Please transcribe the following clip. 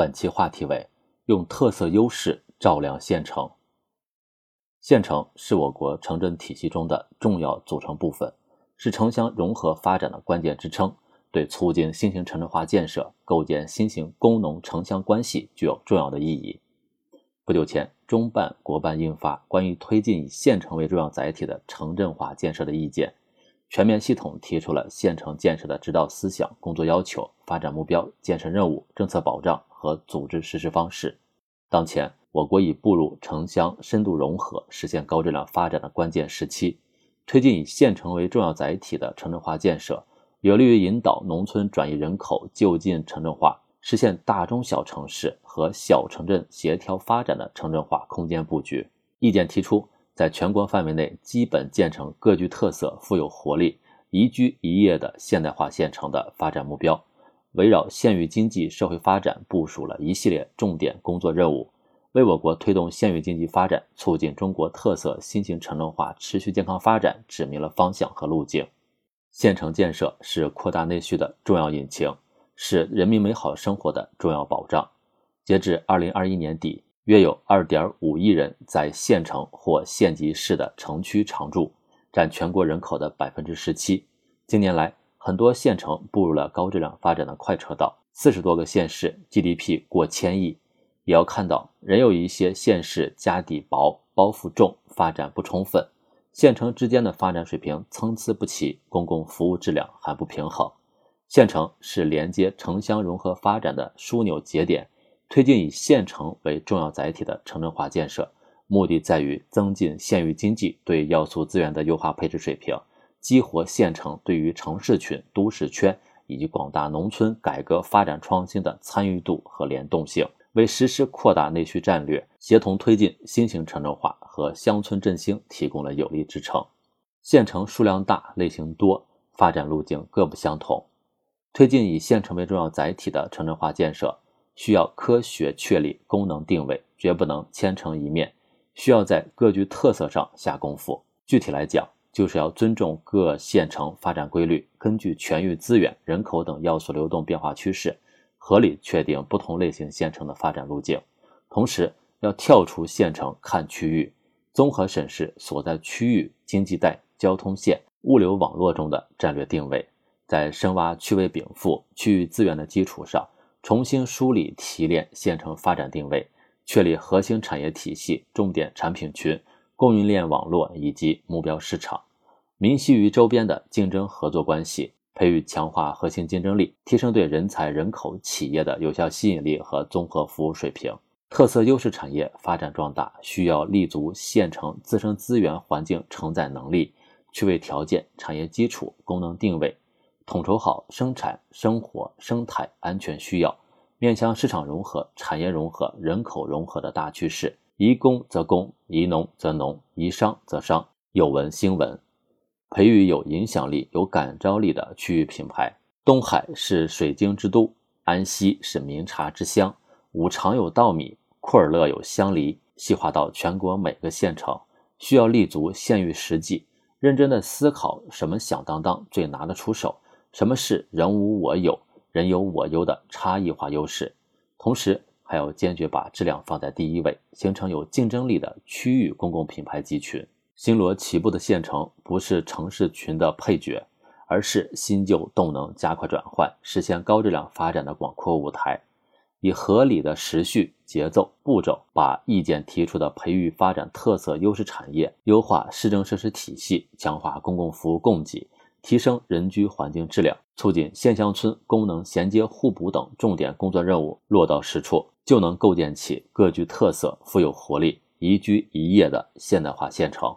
本期话题为用特色优势照亮县城。县城是我国城镇体系中的重要组成部分，是城乡融合发展的关键支撑，对促进新型城镇化建设、构建新型工农城乡关系具有重要的意义。不久前，中办、国办印发《关于推进以县城为重要载体的城镇化建设的意见》，全面系统提出了县城建设的指导思想、工作要求、发展目标、建设任务、政策保障和组织实施方式。当前，我国已步入城乡深度融合、实现高质量发展的关键时期，推进以县城为重要载体的城镇化建设，有利于引导农村转移人口就近城镇化，实现大中小城市和小城镇协调发展的城镇化空间布局。意见提出，在全国范围内基本建成各具特色、富有活力、宜居宜业的现代化县城的发展目标，围绕县域经济社会发展部署了一系列重点工作任务。为我国推动县域经济发展、促进中国特色新型城镇化持续健康发展指明了方向和路径。县城建设是扩大内需的重要引擎，是人民美好生活的重要保障。截至二零二一年底，约有二点五亿人在县城或县级市的城区常住，占全国人口的百分之十七。近年来，很多县城步入了高质量发展的快车道，四十多个县市 GDP 过千亿。也要看到，仍有一些县市家底薄、包袱重、发展不充分，县城之间的发展水平参差不齐，公共服务质量还不平衡。县城是连接城乡融合发展的枢纽节点，推进以县城为重要载体的城镇化建设，目的在于增进县域经济对要素资源的优化配置水平，激活县城对于城市群、都市圈以及广大农村改革发展创新的参与度和联动性。为实施扩大内需战略、协同推进新型城镇化和乡村振兴提供了有力支撑。县城数量大、类型多，发展路径各不相同。推进以县城为重要载体的城镇化建设，需要科学确立功能定位，绝不能千城一面，需要在各具特色上下功夫。具体来讲，就是要尊重各县城发展规律，根据全域资源、人口等要素流动变化趋势。合理确定不同类型县城的发展路径，同时要跳出县城看区域，综合审视所在区域经济带、交通线、物流网络中的战略定位，在深挖区位禀赋、区域资源的基础上，重新梳理提炼县城发展定位，确立核心产业体系、重点产品群、供应链网络以及目标市场，明晰于周边的竞争合作关系。培育强化核心竞争力，提升对人才、人口、企业的有效吸引力和综合服务水平。特色优势产业发展壮大，需要立足县城自身资源环境承载能力、区位条件、产业基础、功能定位，统筹好生产、生活、生态、安全需要，面向市场融合、产业融合、人口融合的大趋势。宜工则工，宜农则农，宜商则商，有文兴文。培育有影响力、有感召力的区域品牌。东海是水晶之都，安溪是名茶之乡，五常有稻米，库尔勒有香梨。细化到全国每个县城，需要立足县域实际，认真的思考什么响当当最拿得出手，什么是人无我有、人有我优的差异化优势。同时，还要坚决把质量放在第一位，形成有竞争力的区域公共品牌集群。星罗棋布的县城不是城市群的配角，而是新旧动能加快转换、实现高质量发展的广阔舞台。以合理的时序、节奏、步骤，把意见提出的培育发展特色优势产业、优化市政设施体系、强化公共服务供给、提升人居环境质量、促进县乡村功能衔接互补等重点工作任务落到实处，就能构建起各具特色、富有活力、宜居宜业的现代化县城。